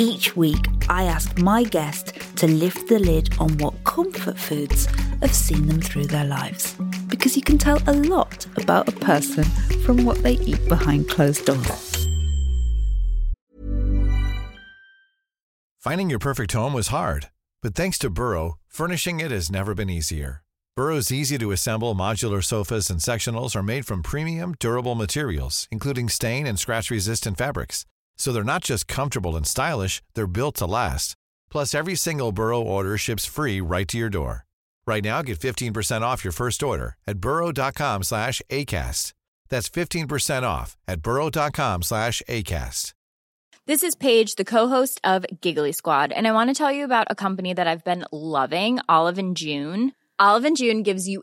Each week, I ask my guest to lift the lid on what comfort foods have seen them through their lives. Because you can tell a lot about a person from what they eat behind closed doors. Finding your perfect home was hard, but thanks to Burrow, furnishing it has never been easier. Burrow's easy to assemble modular sofas and sectionals are made from premium, durable materials, including stain and scratch resistant fabrics. So they're not just comfortable and stylish, they're built to last. Plus, every single Burrow order ships free right to your door. Right now, get 15% off your first order at burrow.com slash ACAST. That's 15% off at burrow.com slash ACAST. This is Paige, the co-host of Giggly Squad, and I want to tell you about a company that I've been loving, Olive June. Olive June gives you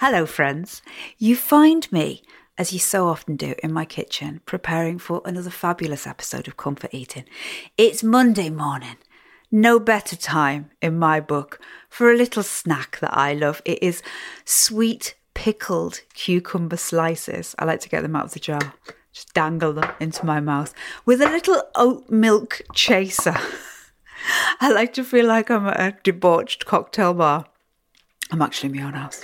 Hello, friends. You find me, as you so often do, in my kitchen, preparing for another fabulous episode of Comfort Eating. It's Monday morning. No better time, in my book, for a little snack that I love. It is sweet pickled cucumber slices. I like to get them out of the jar, just dangle them into my mouth with a little oat milk chaser. I like to feel like I'm at a debauched cocktail bar. I'm actually in my own house.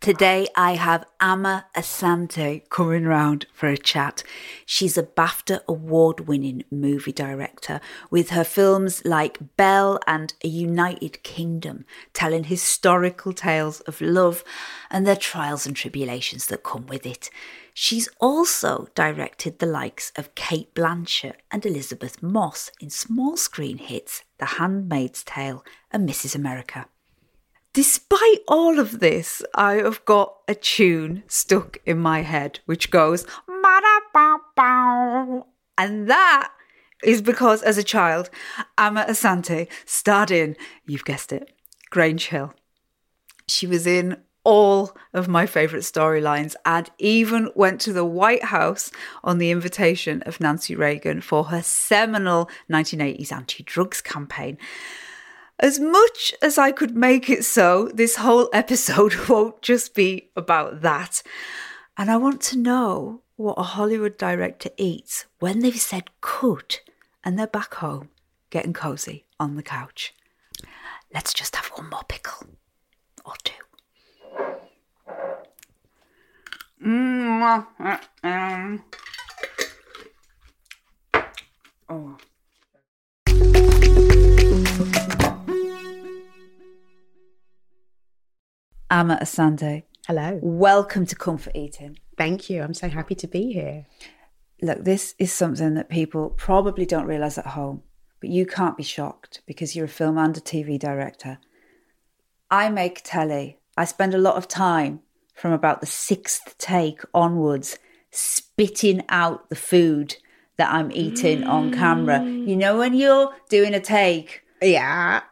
Today I have Amma Asante coming round for a chat. She's a BAFTA award winning movie director with her films like Belle and A United Kingdom, telling historical tales of love and their trials and tribulations that come with it. She's also directed the likes of Cate Blanchett and Elisabeth Moss in small screen hits The Handmaid's Tale and Mrs. America. Despite all of this, I have got a tune stuck in my head which goes, and that is because as a child, Amma Asante starred in, you've guessed it, Grange Hill. She was in all of my favourite storylines and even went to the White House on the invitation of Nancy Reagan for her seminal 1980s anti drugs campaign. As much as I could make it so, this whole episode won't just be about that. And I want to know what a Hollywood director eats when they've said could and they're back home getting cozy on the couch. Let's just have one more pickle or two. Mm, Amma Asante, Hello. welcome to Comfort Eating. Thank you. I'm so happy to be here. Look, this is something that people probably don't realise at home, but you can't be shocked because you're a film and a TV director. I make telly. I spend a lot of time from about the sixth take onwards spitting out the food that I'm eating on camera. You know, when you're doing a take Yeah.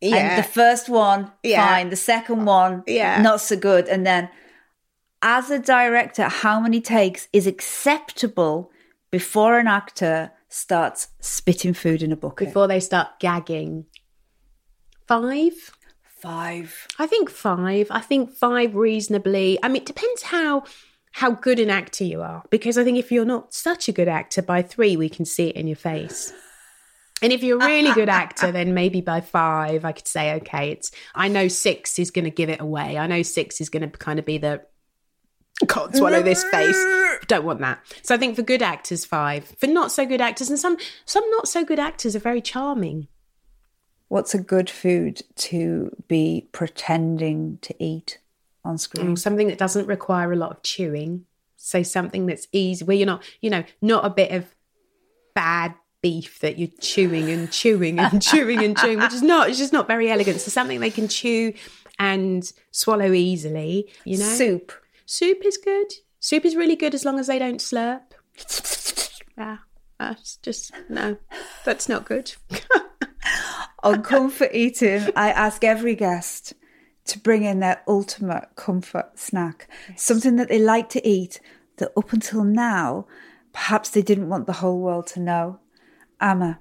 Yeah. and the first one, Yeah. fine. The second one, Yeah. not so good. And then, as a director, how many takes is acceptable before an actor starts spitting food in a bucket? Before they start gagging. Five? five. I think five. I think five reasonably. I mean, it depends how how good an actor you are. Because I think if you're not such a good actor, by three we can see it in your face. And if you're a really good actor, then maybe by five, I could say, okay, it's. I know six is going to give it away. I know six is going to kind of be the. Can't swallow this face. Don't want that. So I think for good actors, five. For not so good actors, and some some not so good actors are very charming. What's a good food to be pretending to eat on screen? Mm, something that doesn't require a lot of chewing. So something that's easy, where you're not, you know, not a bit of bad beef that you're chewing and chewing and chewing and chewing, which is not, it's just not very elegant. So something they can chew and swallow easily, you know? Soup. Soup is good. Soup is really good as long as they don't slurp. Yeah, that's just, no, that's not good. On comfort eating, I ask every guest to bring in their ultimate comfort snack, something that they like to eat that up until now, perhaps they didn't want the whole world to know. Amma,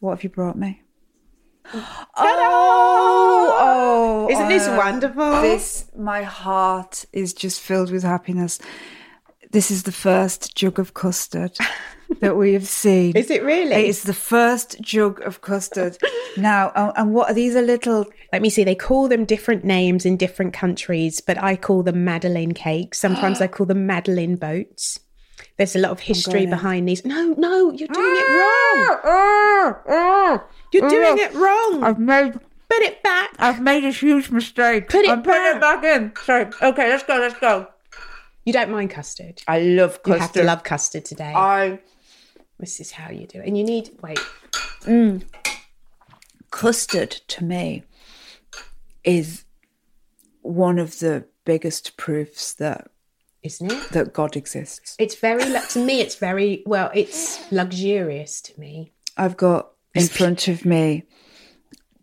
what have you brought me? Oh, oh, Isn't this uh, wonderful? This, my heart is just filled with happiness. This is the first jug of custard that we have seen. Is it really? It is the first jug of custard. now, uh, and what are these? Are little Let me see. They call them different names in different countries, but I call them Madeleine cakes. Sometimes I call them Madeleine boats. There's a lot of history behind these. No, no, you're doing it ah, wrong. Ah, ah, ah, You're doing it wrong. I've made Put it back. I've made a huge mistake. Put it I'm putting it back. back in. Sorry. Okay, let's go. Let's go. You don't mind custard. I love custard. You have to love custard today. I this is how you do it. And you need wait. Mm. custard to me is one of the biggest proofs that Isn't it? that God exists. It's very to me. It's very well. It's luxurious to me. I've got in front of me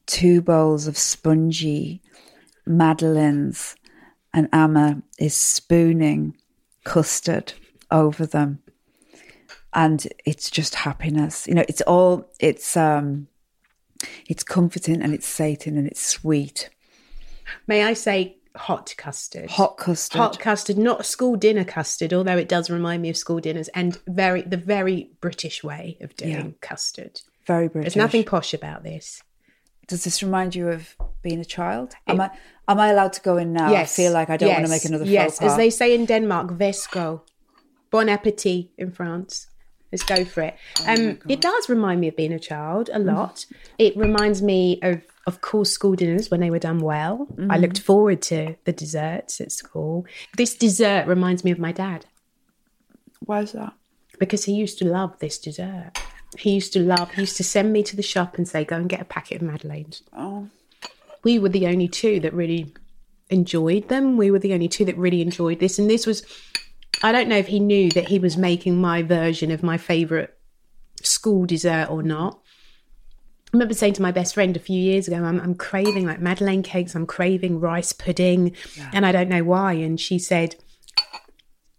two bowls of spongy madeleines, and Amma is spooning custard over them. And it's just happiness. You know, it's all it's um it's comforting and it's sating and it's sweet. May I say hot custard? Hot custard. hot custard, not school dinner custard, although it does remind me of school dinners, and very the very British way of doing Yeah. custard. Very British. There's nothing posh about this. Does this remind you of being a child? Am I am I allowed to go in now? I feel like I don't want to make another Yes, faux pas. as they say in Denmark, vesco. Bon appetit in France. Let's go for it. Oh Um, it does remind me of being a child a lot. it reminds me of, of course, school dinners when they were done well. Mm-hmm. I looked forward to the desserts at school. This dessert reminds me of my dad. Why is that? because he used to love this dessert. He used to love, he used to send me to the shop and say, go and get a packet of Madeleines. Oh. We were the only two that really enjoyed them. We were the only two that really enjoyed this. And this was, I don't know if he knew that he was making my version of my favourite school dessert or not. I remember saying to my best friend a few years ago, I'm, I'm craving like Madeleine cakes, I'm craving rice pudding, and I don't know why. And she said,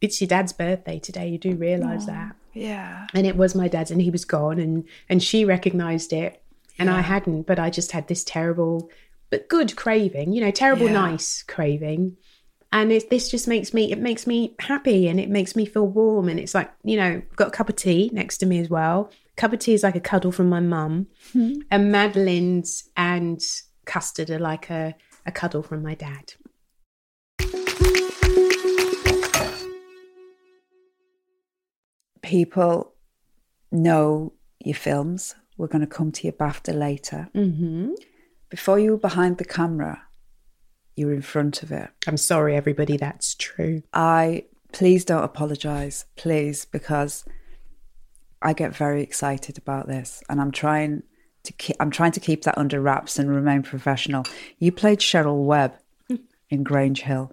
It's your dad's birthday today. You do realise that Yeah. and it was my dad's and he was gone and and she recognized it and i hadn't but i just had this terrible but good craving you know terrible Yeah. nice craving and it, this just makes me it makes me happy and it makes me feel warm and it's like you know I've got a cup of tea next to me as well cup of tea is like a cuddle from my mum and madeleine's and custard are like a, a cuddle from my dad People know your films. We're going to come to your BAFTA later. mm-hmm. Before you were behind the camera, you were in front of it. i'm sorry everybody that's true I please don't apologize, please, because I get very excited about this, and I'm trying to keep. I'm trying to keep that under wraps and remain professional. You played Cheryl Webb in Grange Hill,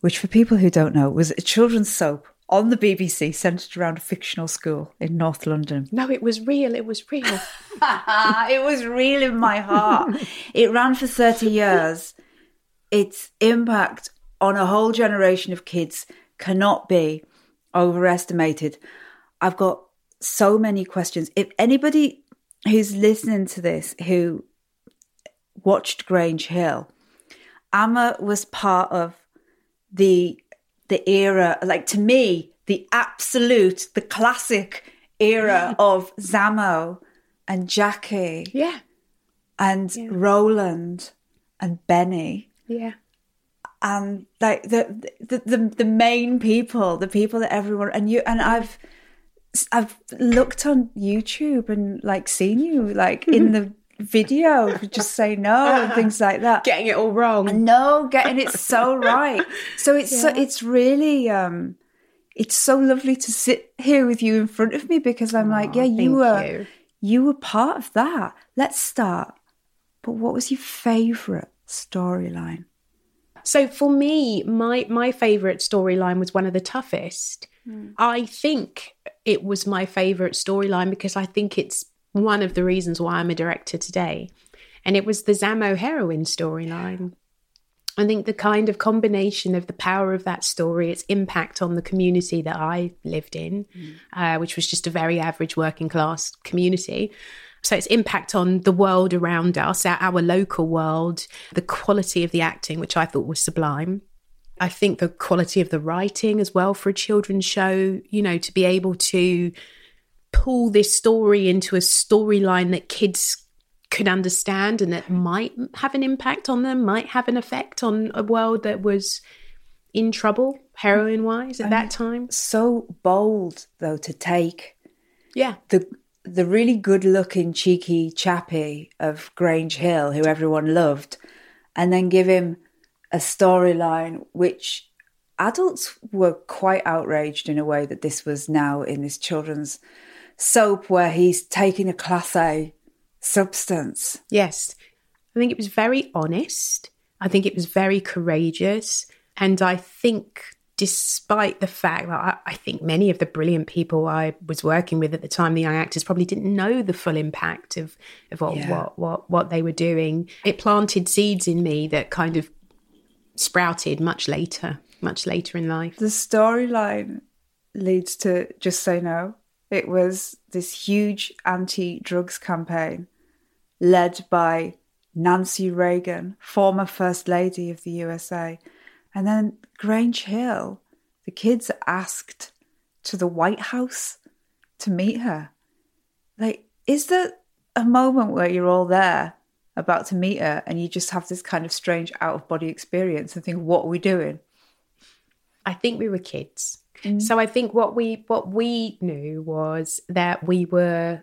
which, for people who don't know, was a children's soap on the BBC centered around a fictional school in North London. no it was real it was real it was real in my heart. It ran for 30 years. Its impact on a whole generation of kids cannot be overestimated. I've got so many questions. If anybody who's listening to this who watched Grange Hill, Amma was part of the the era like to me the absolute the classic era of Zamo and Jackie Yeah. and Roland and Benny Yeah. and like the, the the the main people, the people that everyone and you and I've I've looked on YouTube and like seen you like in the video just say no and things like that. Getting it all wrong. No, getting it so right. So it's so, it's really um it's so lovely to sit here with you in front of me because I'm like, yeah, you were you. you were part of that. Let's start. But what was your favorite storyline? So for me, my my favorite storyline was one of the toughest. I think it was my favorite storyline because I think it's one of the reasons why I'm a director today. And it was the Zamo heroin storyline. I think the kind of combination of the power of that story, its impact on the community that I lived in, uh, which was just a very average working class community. So its impact on the world around us, our, our local world, the quality of the acting, which I thought was sublime. I think the quality of the writing as well for a children's show, you know, to be able to pull this story into a storyline that kids could understand and that might have an impact on them, might have an effect on a world that was in trouble, heroin wise, at that time. So bold though to take Yeah. the the really good looking cheeky chappie of Grange Hill who everyone loved and then give him a storyline which adults were quite outraged in a way that this was now in this children's soap where he's taking a class A substance. Yes. I think it was very honest. I think it was very courageous. And I think, despite the fact that I, I think many of the brilliant people I was working with at the time, the young actors, probably didn't know the full impact of, of what, Yeah. what, what, what they were doing. It planted seeds in me that kind of sprouted much later, much later in life. The storyline leads to Just Say No. It was this huge anti drugs campaign led by Nancy Reagan, former First Lady of the USA. And then Grange Hill, the kids asked to the White House to meet her. Like, is there a moment where you're all there about to meet her and you just have this kind of strange out of body experience and think, what are we doing? I think we were kids. Mm. So I think what we what we knew was that we were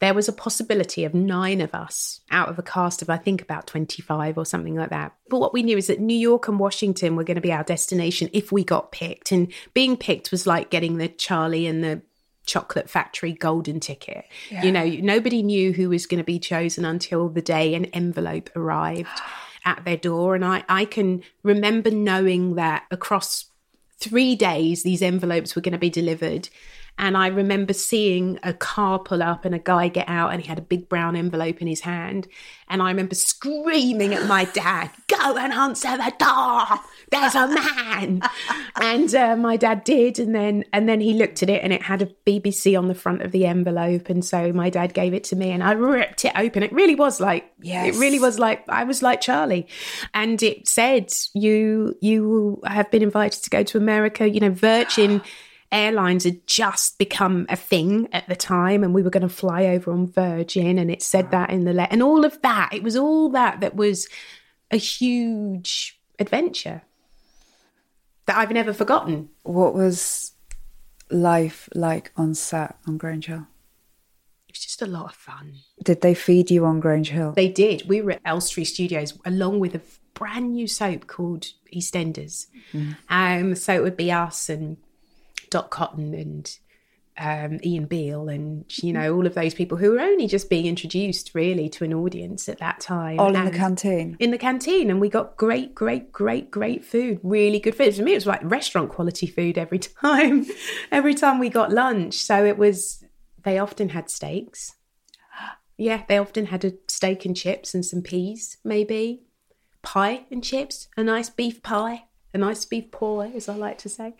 there was a possibility of nine of us out of a cast of I think about 25 or something like that. But what we knew is that New York and Washington were going to be our destination if we got picked and being picked was like getting the Charlie and the chocolate factory golden ticket. You know, nobody knew who was going to be chosen until the day an envelope arrived at their door and I I can remember knowing that across three days these envelopes were going to be delivered and i remember seeing a car pull up and a guy get out and he had a big brown envelope in his hand. And i remember screaming at my dad go and answer the door. There's a man. And uh, my dad did. And then and then he looked at it and it had a bbc on the front of the envelope. And so my dad gave it to me and i ripped it open. It really was like Yes. it really was like I was like Charlie, and it said you you have been invited to go to America. You know, Virgin Airlines had just become a thing at the time, and we were going to fly over on Virgin, and it said that in the letter, and all of that. It was all that that was a huge adventure that I've never forgotten. What was life like on set on Grange Hill? It was just a lot of fun. Did they feed you on Grange Hill? They did. We were at Elstree Studios along with a brand new soap called EastEnders. Um, so it would be us and Dot Cotton and um, Ian Beale and you know all of those people who were only just being introduced really to an audience at that time. All in the canteen. in the canteen and we got great great great great food really good food. For me it was like restaurant quality food every time every time we got lunch. So it was they often had steaks. Yeah they often had a steak and chips and some peas maybe. Pie and chips a nice beef pie a nice beef pie, as I like to say.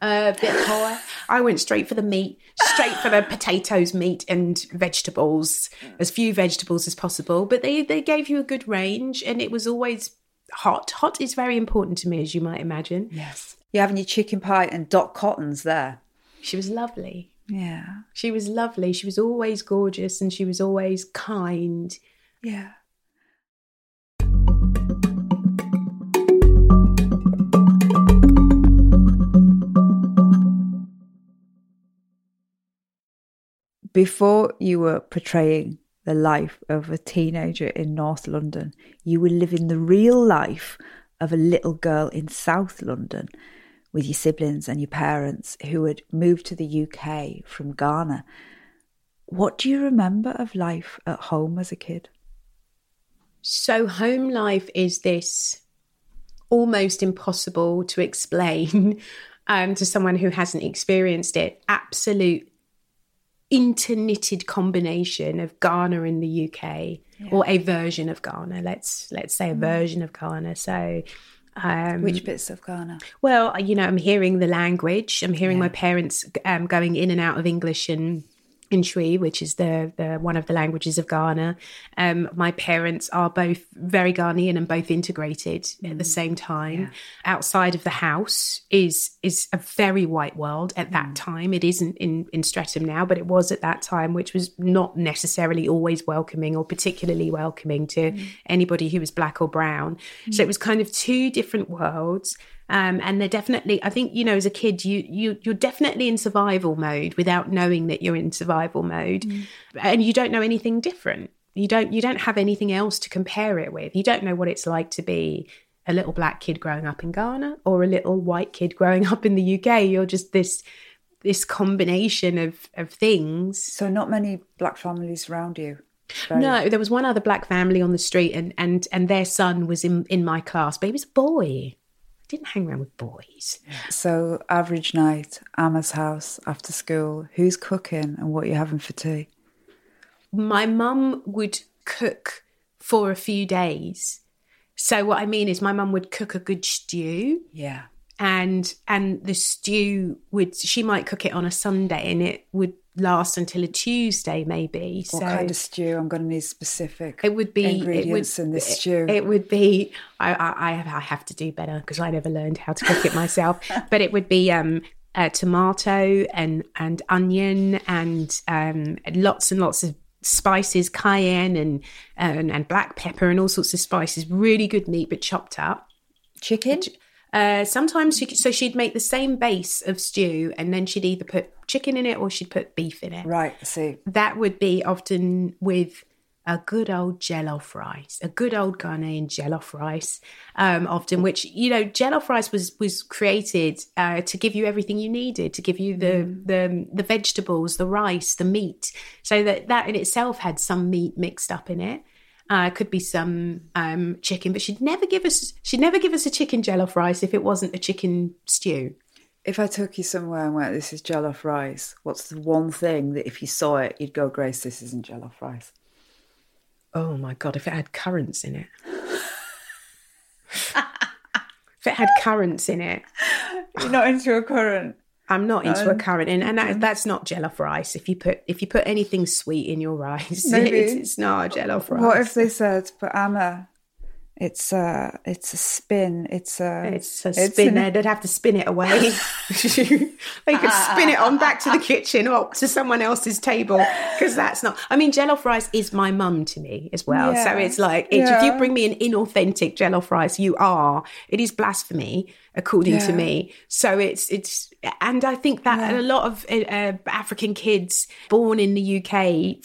Uh, a bit pie. I went straight for the meat, straight for the potatoes, meat, and vegetables. As few vegetables as possible. But they, they gave you a good range, and it was always hot. Hot is very important to me, as you might imagine. Yes. You're having your chicken pie and Dot Cotton's there. She was lovely. Yeah. She was lovely. She was always gorgeous and she was always kind. Yeah. Before you were portraying the life of a teenager in North London, you were living the real life of a little girl in South London with your siblings and your parents who had moved to the UK from Ghana. What do you remember of life at home as a kid? So, home life is this almost impossible to explain um, to someone who hasn't experienced it. Absolute interknitted combination of Ghana in the UK, or a version of Ghana. Let's let's say a version of Ghana. So. Um, Which bits of Ghana? Well, you know, I'm hearing the language. I'm hearing my parents um, going in and out of English and in Twi, which is the, the one of the languages of Ghana. Um, my parents are both very Ghanaian and both integrated at the mm. same time. Outside of the house is is a very white world at that mm. time. It isn't in in Streatham now, but it was at that time, which was not necessarily always welcoming or particularly welcoming to mm. anybody who was black or brown. So it was kind of two different worlds. Um, and they're definitely, I think, you know, as a kid, you you you're definitely in survival mode without knowing that you're in survival mode, and you don't know anything different. You don't you don't have anything else to compare it with. You don't know what it's like to be a little black kid growing up in Ghana or a little white kid growing up in the UK. You're just this this combination of of things. So, not many black families around you. Very- No, there was one other black family on the street, and and and their son was in in my class, but he was a boy. Didn't hang around with boys. So, average night, Amma's house after school. Who's cooking and what you're you having for tea? my mum would cook for a few days. So what I mean is my mum would cook a good stew Yeah. and and the stew would she might cook it on a Sunday and it would last until a Tuesday maybe. What so kind of stew? I'm going to need specific it would be ingredients it would, in this it- stew. It would be I I, I have, I have to do better because I never learned how to cook it myself. but it would be um uh, tomato and and onion and um lots and lots of spices, cayenne and, and and black pepper and all sorts of spices. Really good meat, but chopped up. Chicken? Uh, sometimes she, so she'd make the same base of stew and then she'd either put chicken in it or she'd put beef in it. Right, I see. That would be often with a good old jollof rice, a good old Ghanaian jollof rice. Um, often, which you know, jollof rice was was created uh, to give you everything you needed, to give you the the the vegetables, the rice, the meat, so that that in itself had some meat mixed up in it. Uh, could be some um, chicken, but she'd never give us she'd never give us a chicken jollof rice if it wasn't a chicken stew. If I took you somewhere and went, this is jollof rice, what's the one thing that if you saw it, you'd go, Grace, this isn't jollof rice? Oh my god, if it had currants in it. if it had currants in it. You're not into a currant. I'm not into a currant, and, and that, that's not jollof rice. If you put if you put anything sweet in your rice, Maybe. it's, it's not a jollof rice. What if they said, but Amma, it's a, it's a spin, it's a, it's a spin? an- They'd have to spin it away. they could spin it on back to the kitchen or to someone else's table because that's not. I mean, jollof rice is my mum to me as well. So it's like it's, if you bring me an inauthentic jollof rice, you are. It is blasphemy according to me. So it's it's, and I think that a lot of uh, uh, African kids born in the UK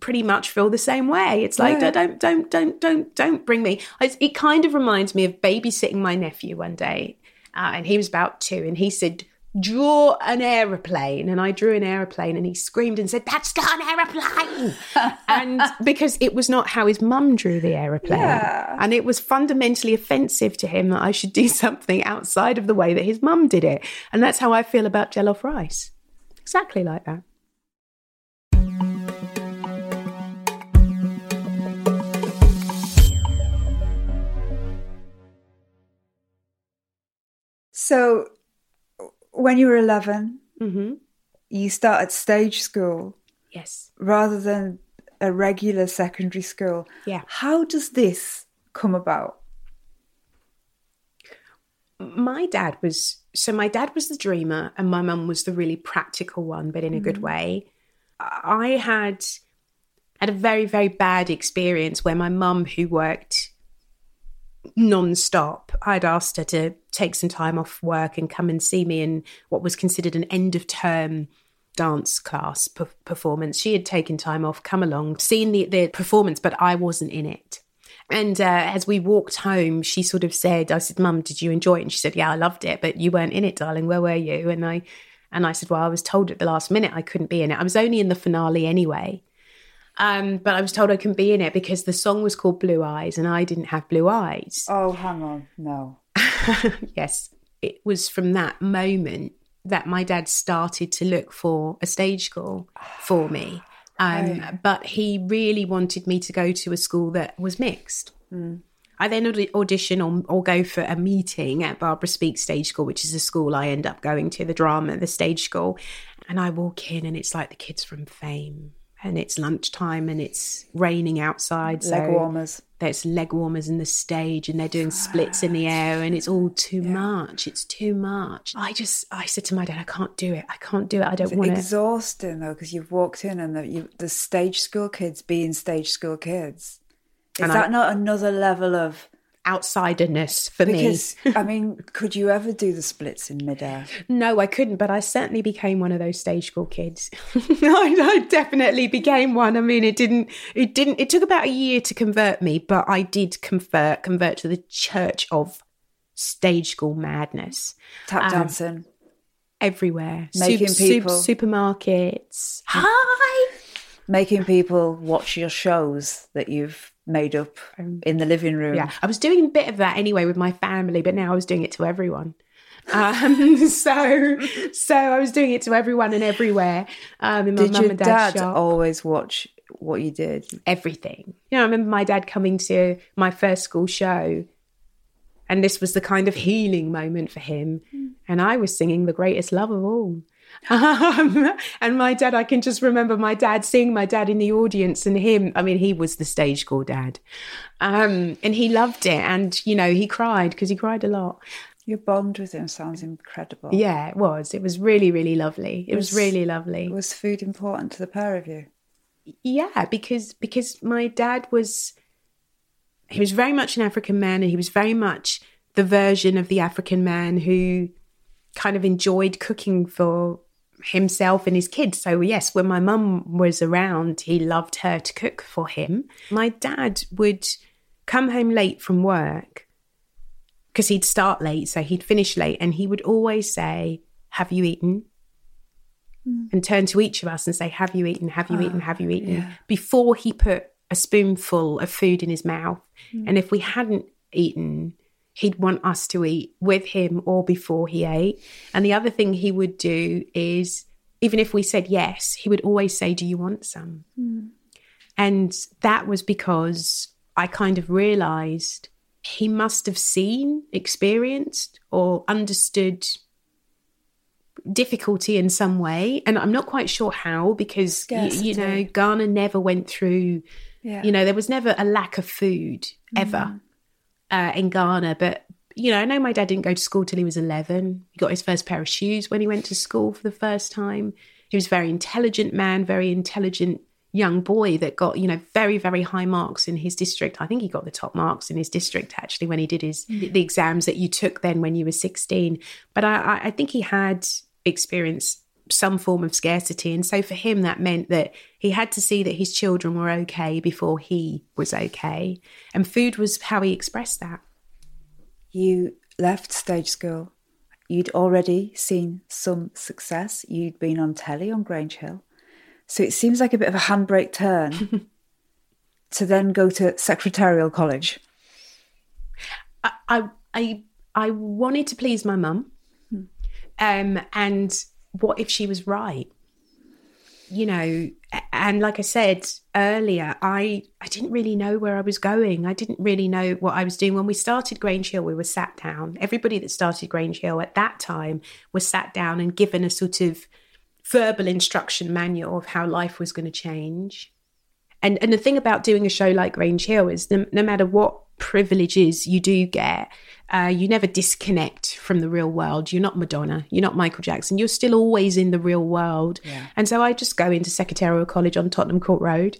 pretty much feel the same way. It's like Yeah. don't don't don't don't don't bring me. It's, it kind of reminds me of babysitting my nephew one day, uh, and he was about two, and he said. Draw an aeroplane, and I drew an aeroplane, and he screamed and said, "That's not an aeroplane!" and because it was not how his mum drew the aeroplane, Yeah. and it was fundamentally offensive to him that I should do something outside of the way that his mum did it. And that's how I feel about jollof rice. Exactly like that. So, when you were 11, hmm you started stage school Yes. rather than a regular secondary school. Yeah. How does this come about? my dad was so my dad was the dreamer and my mum was the really practical one but in a good way i had had a very very bad experience where my mum who worked non-stop i'd asked her to take some time off work and come and see me in what was considered an end of term dance class p- performance she had taken time off come along seen the, the performance but i wasn't in it and uh, as we walked home, she sort of said, "I said, Mum, did you enjoy it?" And she said, "Yeah, I loved it, but you weren't in it, darling. Where were you?" And I, and I said, "Well, I was told at the last minute I couldn't be in it. I was only in the finale anyway, um, but I was told I couldn't be in it because the song was called Blue Eyes, and I didn't have blue eyes. Oh, hang on. No. yes, it was from that moment that my dad started to look for a stage school for me. Um, But he really wanted me to go to a school that was mixed. I then aud- audition or, or go for a meeting at Barbara Speake's Stage School, which is a school I end up going to, the drama, the stage school. And I walk in and it's like the kids from Fame. And it's lunchtime and it's raining outside. So Leg warmers. there's leg warmers in the stage and they're doing splits in the air and it's all too much. It's too much. I just, I said to my dad, I can't do it. I can't do it. I don't want to. Exhausting though, because you've walked in and the, you, the stage school kids being stage school kids. Is And I- that not another level of? Outsiderness for me. Because me. I mean, could you ever do the splits in midair? No, I couldn't, but I certainly became one of those stage school kids. I, I definitely became one. I mean, it didn't, it didn't, it took about a year to convert me, but I did convert, convert to the church of stage school madness Tap Um, dancing. everywhere. Making people- supermarkets. Hi. making people watch your shows that you've made up in the living room. Yeah, I was doing a bit of that anyway with my family, but now I was doing it to everyone. Um, so, so I was doing it to everyone and everywhere. Um, in my Did mum your and dad's dad shop. always watch what you did? everything. You know, I remember my dad coming to my first school show, and this was the kind of healing moment for him. And I was singing the greatest love of all. Um, and my dad, I can just remember my dad seeing my dad in the audience and him. I mean, he was the stage school dad. Um, and he loved it. And, you know, he cried because he cried a lot. Your bond with him sounds incredible. Yeah, it was. It was really, really lovely. It was Was- really lovely. Was food important to the pair of you? yeah because because my dad was he was very much an african man and he was very much the version of the african man who kind of enjoyed cooking for himself and his kids so yes when my mum was around he loved her to cook for him my dad would come home late from work because he'd start late so he'd finish late and he would always say have you eaten mm. and turn to each of us and say, Have you eaten? Have you eaten? Have you eaten? Ah, Before he put a spoonful of food in his mouth. Mm. And if we hadn't eaten, he'd want us to eat with him or before he ate. And the other thing he would do is, even if we said yes, he would always say, Do you want some? Hmm. And that was because I kind of realized he must have seen, experienced, or understood difficulty in some way and i'm not quite sure how because y- you, know ghana never went through Yeah. you know there was never a lack of food hmm. ever uh, in ghana but you know i know my dad didn't go to school till he was 11 he got his first pair of shoes when he went to school for the first time. He was a very intelligent man very intelligent young boy that got you know very very high marks in his district. I think he got the top marks in his district actually when he did his the exams that you took then when you were 16 but i i think he had experienced some form of scarcity and so for him that meant that he had to see that his children were okay before he was okay and food was how he expressed that You left stage school. You'd already seen some success. You'd been on telly on Grange Hill. So it seems like a bit of a handbrake turn to then go to secretarial college. I I I, I wanted to please my mum, um, and what if she was right? You know, and like I said earlier, I I didn't really know where I was going. I didn't really know what I was doing. When we started Grange Hill, we were sat down. Everybody that started Grange Hill at that time was sat down and given a sort of verbal instruction manual of how life was going to change. And and the thing about doing a show like Grange Hill is no, no matter what privileges you do get, uh, you never disconnect from the real world. You're not Madonna. You're not Michael Jackson. You're still always in the real world. And so I just go into Secretarial College on Tottenham Court Road,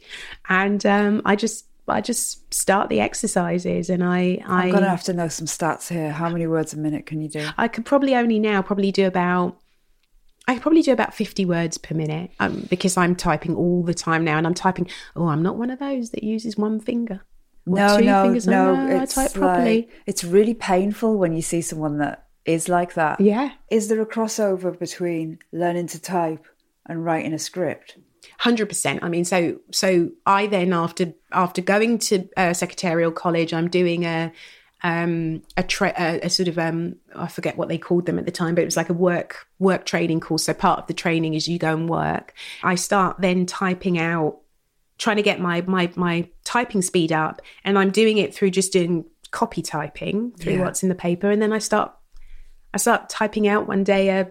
and um, I just I just start the exercises, and I I I'm gonna have to know some stats here. How many words a minute can you do? I could probably only now probably do about I could probably do about 50 words per minute um, because I'm typing all the time now and I'm typing, oh, I'm not one of those that uses one finger. No, two no, fingers. no. I it's type properly. like- it's really painful when you see someone that is like that. Yeah. Is there a crossover between learning to type and writing a script? Hundred percent. I mean, so so I then after after going to uh, secretarial college, I'm doing a um a, tra- a, a sort of um I forget what they called them at the time, but it was like a work work training course. So part of the training is you go and work. I start then typing out, trying to get my my my typing speed up, and I'm doing it through just doing copy typing through Yeah. what's in the paper, and then I start I start typing out one day a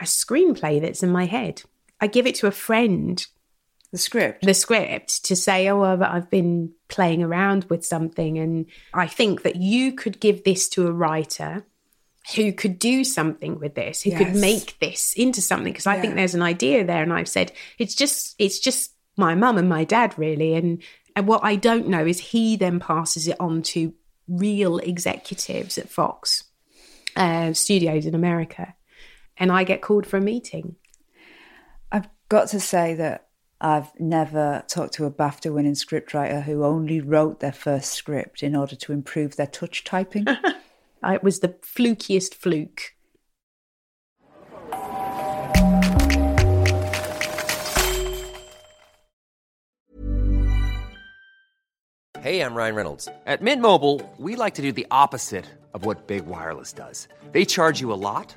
a screenplay that's in my head. I give it to a friend, The script? the script, to say, oh, well, I've been playing around with something. And I think that you could give this to a writer who could do something with this, who could make this into something. Because I think there's an idea there. And I've said, it's just, it's just my mum and my dad, really. And, and what I don't know is he then passes it on to real executives at Fox uh, Studios in America. And I get called for a meeting. I've got to say that I've never talked to a BAFTA winning scriptwriter who only wrote their first script in order to improve their touch typing. It was the flukiest fluke. Hey, I'm Ryan Reynolds. At Mint Mobile, we like to do the opposite of what Big Wireless does. They charge you a lot,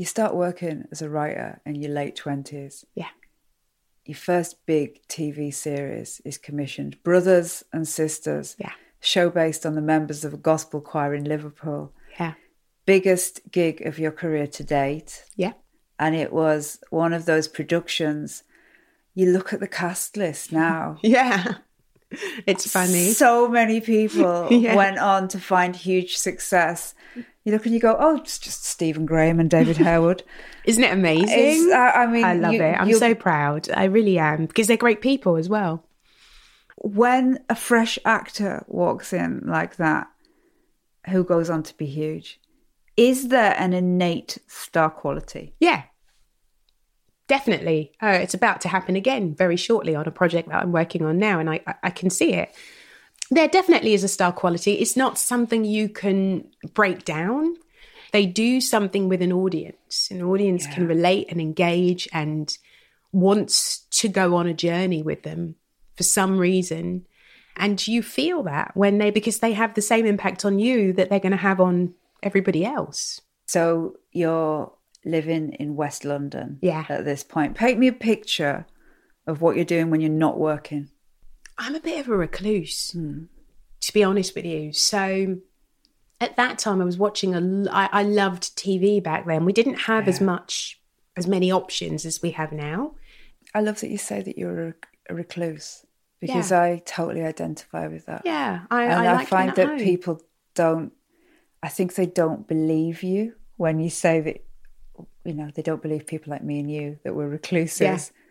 You start working as a writer in your late 20s. Yeah. Your first big TV series is commissioned Brothers and Sisters, Yeah. show based on the members of a gospel choir in Liverpool. Yeah. Biggest gig of your career to date. Yeah. And it was one of those productions. You look at the cast list now. Yeah. It's funny. So many people Yeah. went on to find huge success. You look and you go, oh, it's just Stephen Graham and David Harewood. Isn't it amazing? I- I mean, I love you- it. I'm you- so proud. I really am because they're great people as well. when a fresh actor walks in like that, who goes on to be huge, is there an innate star quality? Yeah. Definitely. Uh, it's about to happen again very shortly on a project that I'm working on now, and I- I can see it. There definitely is a star quality. It's not something you can break down. They do something with an audience. An audience can relate and engage and wants to go on a journey with them for some reason. And you feel that when they, because they have the same impact on you that they're going to have on everybody else. So you're living in West London Yeah. at this point. Paint me a picture of what you're doing when you're not working. I'm a bit of a recluse, hmm. to be honest with you. So at that time, I was watching a. I, I loved TV back then. We didn't have as much, as many options as we have now. I love that you say that you're a, a recluse because Yeah. I totally identify with that. Yeah, I, and I, I, like find that home. people don't. I think they don't believe you when you say that. You know, they don't believe people like me and you that we're recluses.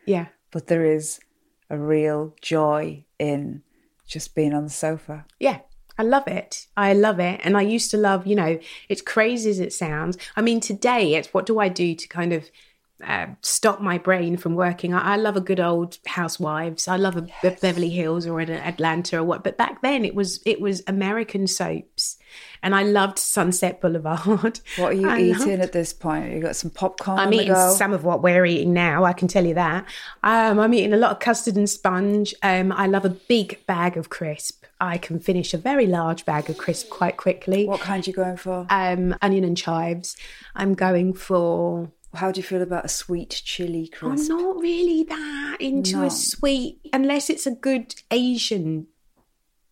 Yeah, yeah, But there is a real joy in just being on the sofa. Yeah. I love it. I love it. And I used to love, you know, it's crazy as it sounds. I mean, today it's what do I do to kind of uh, stop my brain from working. I, I, love a good old Housewives. I love a, yes. a Beverly Hills or an Atlanta or what. But back then it was it was American soaps, and I loved Sunset Boulevard. What are you I eating loved... at this point? You got some popcorn. I'm eating some of what we're eating now. I can tell you that. Um, I'm eating a lot of custard and sponge. Um, I love a big bag of crisp. I can finish a very large bag of crisp quite quickly. What kind are you going for? Um, onion and chives. I'm going for how do you feel about a sweet chili crisp? I'm not really that into no. a sweet, unless it's a good Asian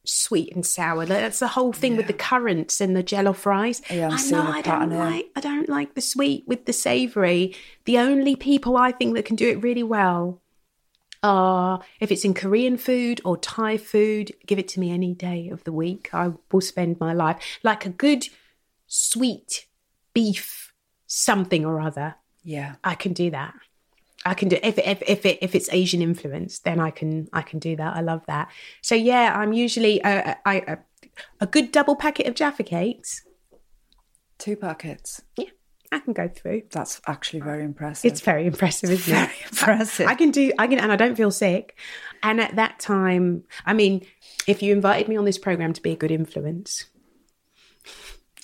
sweet and sour. That's the whole thing yeah. with the currants and the jello fries. Yeah, I'm I know I don't like I don't like the sweet with the savoury. The only people I think that can do it really well are if it's in Korean food or Thai food, give it to me any day of the week. I will spend my life like a good sweet beef something or other yeah, I can do that. I can do if if if it if it's Asian influence, then I can I can do that. I love that. So yeah, I'm usually uh, I uh, a good double packet of Jaffa cakes. Two packets. Yeah. I can go through. That's actually very impressive. It's very impressive, isn't very impressive. I, I can do. I can, and I don't feel sick. And at that time, I mean, if you invited me on this program to be a good influence,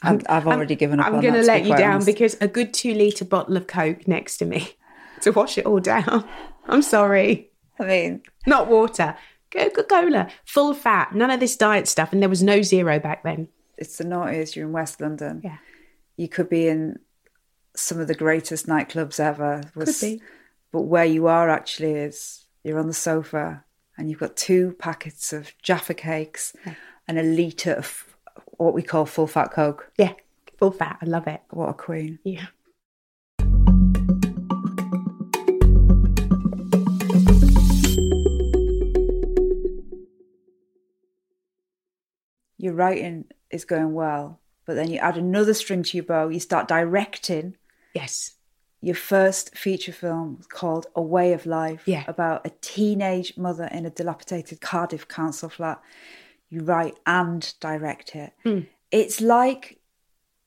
I'm, I've already I'm, given up. I'm going to let you down honest. because a good two litre bottle of Coke next to me to wash it all down. I'm sorry. I mean, not water. Coca Cola, full fat, none of this diet stuff. And there was no zero back then. It's the noughties. You're in West London. Yeah. You could be in some of the greatest nightclubs ever. Was, could be. But where you are actually is you're on the sofa and you've got two packets of Jaffa cakes yeah. and a litre of what we call full fat Coke. Yeah, full fat. I love it. What a queen. Yeah. Your writing is going well, but then you add another string to your bow. You start directing. Yes. Your first feature film called A Way of Life, yeah. about a teenage mother in a dilapidated Cardiff council flat you write and direct it. Mm. It's like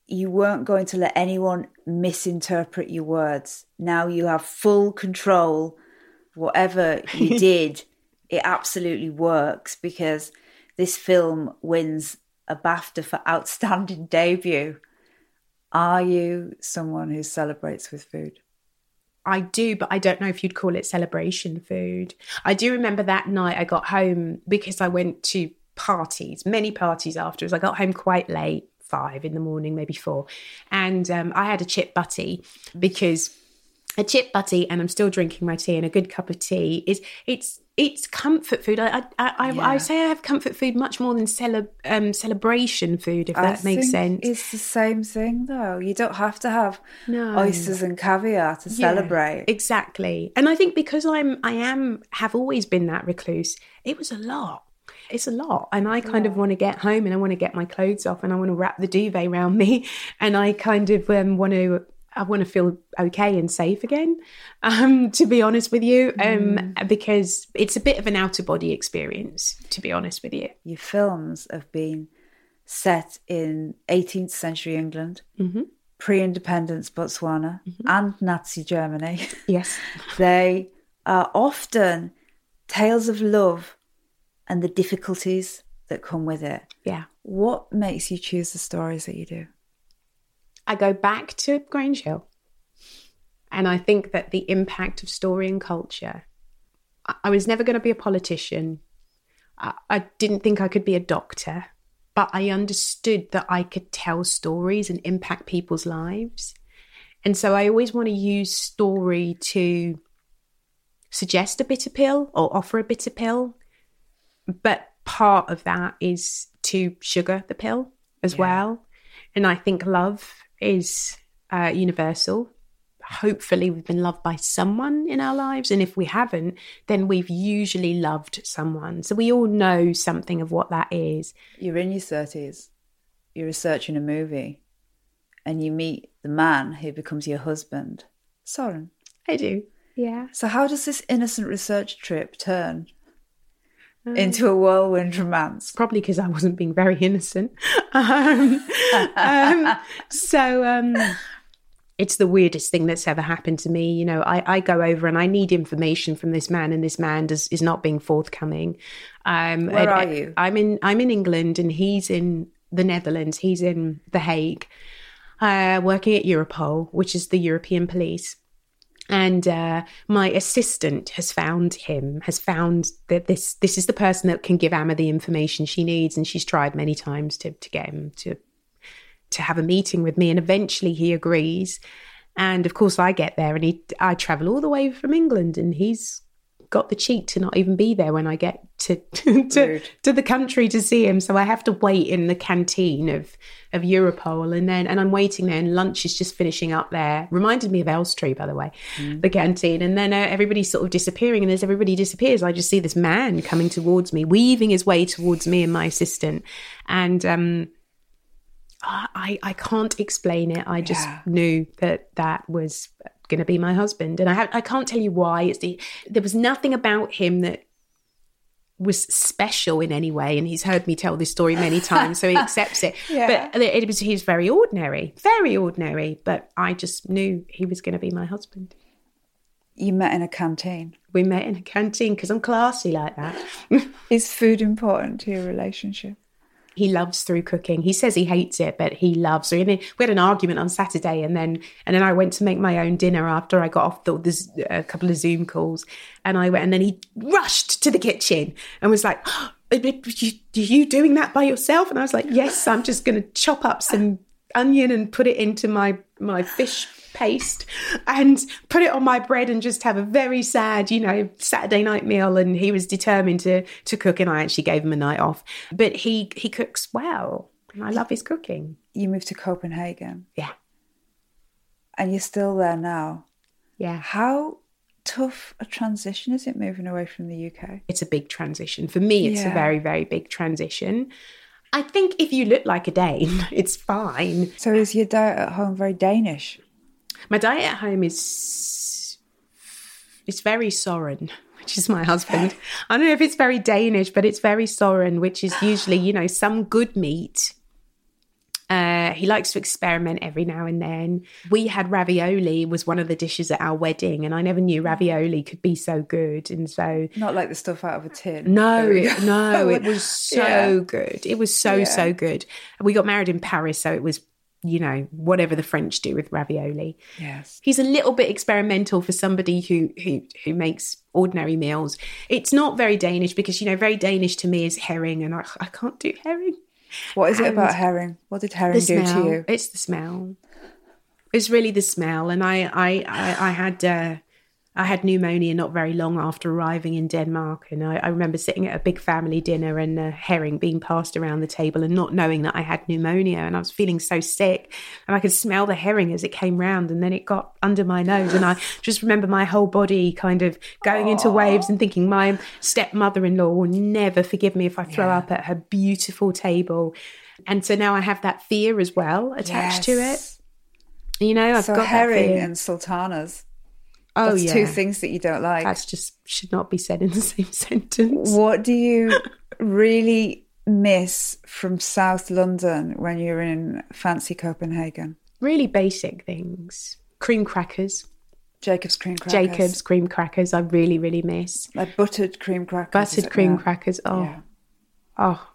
you weren't going to let anyone misinterpret your words. Now you have full control. Whatever you did, it absolutely works because this film wins a BAFTA for outstanding debut. Are you someone who celebrates with food? I do, but I don't know if you'd call it celebration food. I do remember that night I got home because I went to parties, many parties afterwards. I got home quite late, five in the morning, maybe four, and um, I had a chip butty because a chip butty, and I'm still drinking my tea, and a good cup of tea is it's it's comfort food. I I, I, yeah. I say I have comfort food much more than cele- um, celebration food, if that I makes sense. It's the same thing, though. You don't have to have no. oysters and caviar to yeah, celebrate. Exactly, and I think because I'm I am have always been that recluse. It was a lot it's a lot. And I kind yeah. of want to get home and I want to get my clothes off and I want to wrap the duvet around me and I kind of um, want to I want to feel okay and safe again, um, to be honest with you, um, mm. because it's a bit of an out of body experience, to be honest with you. Your films have been set in 18th century England, mm-hmm. pre independence Botswana, mm-hmm. and Nazi Germany. Yes. they are often tales of love and the difficulties that come with it. Yeah. What makes you choose the stories that you do? I go back to Grange Hill. And I think that the impact of story and culture, I was never going to be a politician. I didn't think I could be a doctor, but I understood that I could tell stories and impact people's lives. And so I always want to use story to suggest a bitter pill or offer a bitter pill but part of that is to sugar the pill as yeah. well. And I think love is uh, universal. Hopefully, we've been loved by someone in our lives. And if we haven't, then we've usually loved someone. So we all know something of what that is. You're in your 30s, you're researching a movie, and you meet the man who becomes your husband, Soren. I do. Yeah. So, how does this innocent research trip turn into a whirlwind romance. Probably because I wasn't being very innocent. Um, um, so um, it's the weirdest thing that's ever happened to me. You know, I, I go over and I need information from this man, and this man does, is not being forthcoming. Um, Where are you? I'm in I'm in England, and he's in the Netherlands. He's in The Hague, uh, working at Europol, which is the European police. And uh, my assistant has found him, has found that this this is the person that can give Amma the information she needs, and she's tried many times to to get him to to have a meeting with me, and eventually he agrees. And of course, I get there, and he I travel all the way from England, and he's got the cheek to not even be there when I get to to, to the country to see him. So I have to wait in the canteen of of Europol, and then and I'm waiting there, and lunch is just finishing up there. Reminded me of Elstree, by the way, the canteen. And then uh, everybody's sort of disappearing, and as everybody disappears, I just see this man coming towards me, weaving his way towards me and my assistant, and um. I, I can't explain it. I just Yeah. knew that that was going to be my husband, and I have, I can't tell you why. It's the there was nothing about him that was special in any way, and he's heard me tell this story many times, so he accepts it. Yeah. But it was he's very ordinary, very ordinary. But I just knew he was going to be my husband. You met in a canteen. We met in a canteen because I'm classy like that. Is food important to your relationship? He loves through cooking. He says he hates it, but he loves. We had an argument on Saturday, and then and then I went to make my own dinner after I got off the, this a couple of Zoom calls, and I went, and then he rushed to the kitchen and was like. "Oh, are you doing that by yourself? And I was like, yes, I'm just going to chop up some onion and put it into my my fish paste and put it on my bread and just have a very sad, you know, Saturday night meal. And he was determined to to cook, and I actually gave him a night off. But he he cooks well, and I love his cooking. You moved to Copenhagen Yeah, and you're still there now. yeah. How tough a transition is it moving away from the UK? It's a big transition for me. It's a very very big transition. I think if you look like a Dane, it's fine. So is your diet at home very Danish? My diet at home is it's very Soren, which is my husband. I don't know if it's very Danish, but it's very Soren, which is usually, you know, some good meat. Uh, he likes to experiment every now and then. We had ravioli was one of the dishes at our wedding, and I never knew ravioli could be so good. And so Not like the stuff out of a tin. no, There no, it was so Yeah. good. It was so Yeah. so good. We got married in Paris, so it was you know whatever the French do with ravioli. Yes. He's a little bit experimental for somebody who who who makes ordinary meals. It's not very Danish because you know very Danish to me is herring, and I, I can't do herring. What is it And about herring? What did herring do smell. to you? It's the smell. It's really the smell, and I I I, I had. Uh, I had pneumonia not very long after arriving in Denmark, and I, I remember sitting at a big family dinner and a herring being passed around the table, and not knowing that I had pneumonia, and I was feeling so sick, and I could smell the herring as it came round, and then it got under my nose, and I just remember my whole body kind of going into waves, and thinking my stepmother-in-law will never forgive me if I throw up at her beautiful table, and so now I have that fear as well attached to it. You know, I've So got herring and sultanas. Oh That's yeah, two things that you don't like. That's just should not be said in the same sentence. What do you really miss from South London when you're in fancy Copenhagen? Really basic things. Cream crackers, Jacob's cream crackers. Jacob's cream crackers. I really, really miss Like buttered cream crackers. buttered cream Yeah. crackers. Oh, Yeah. oh,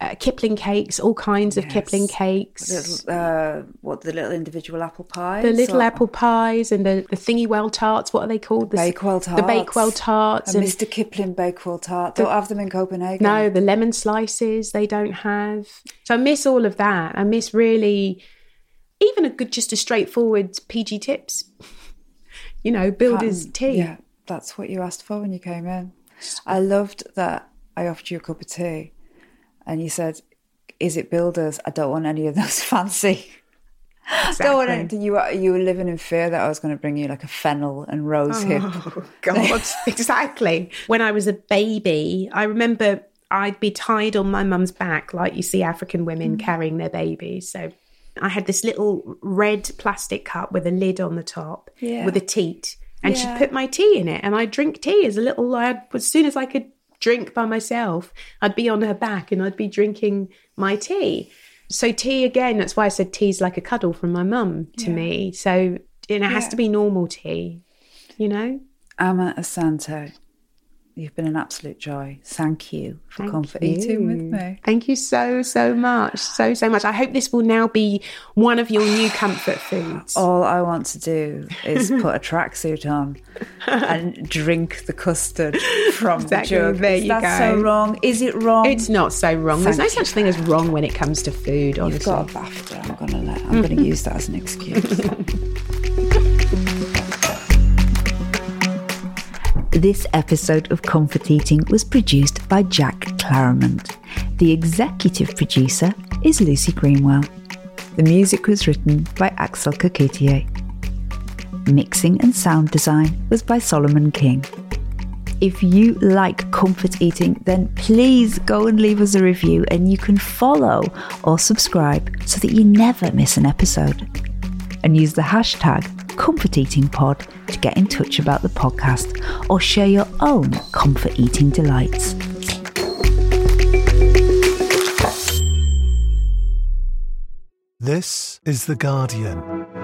uh, Kipling cakes, all kinds of Kipling cakes. Little, uh, what the little individual apple pies? the little or- apple pies and the, the thingy well tarts. What are they called? The, Bakewell tarts. The Bakewell tarts. A and- Mr. Kipling Bakewell tart. Don't have them in Copenhagen. No, the lemon slices they don't have. So I miss all of that. I miss really even a good, just a straightforward PG tips. You know, builder's Um, tea. Yeah, that's what you asked for when you came in. I loved that I offered you a cup of tea and you said, Is it builders? I don't want any of those fancy. Don't want Exactly. any, you, were, you were living in fear that I was going to bring you like a fennel and rose hip. Oh, God, exactly. When I was a baby, I remember I'd be tied on my mum's back, like you see African women Mm. carrying their babies. So I had this little red plastic cup with a lid on the top Yeah. with a teat. And Yeah. she'd put my tea in it, and I'd drink tea as a little lad as soon as I could drink by myself, I'd be on her back and I'd be drinking my tea. So tea again, that's why I said tea's like a cuddle from my mum to me. So and it has to be normal tea, you know? Amma Asante, you've been an absolute joy. Thank you for Thank eating with me. Thank you so, so much. So, so much. I hope this will now be one of your new comfort foods. All I want to do is put a tracksuit on and drink the custard from Exactly. the jug. There Is you that go. so wrong? Is it wrong? It's not so wrong. There's no such thing as wrong when it comes to food, honestly. You've got a BAFTA. I'm gonna let. I'm gonna use that as an excuse. This episode of Comfort Eating was produced by Jack Claremont. The executive producer is Lucy Greenwell. The music was written by Axel Koketier. Mixing and sound design was by Solomon King. If you like comfort eating, then please go and leave us a review and you can follow or subscribe so that you never miss an episode. And use the hashtag ComfortEatingPod to get in touch about the podcast or share your own comfort eating delights. This is The Guardian.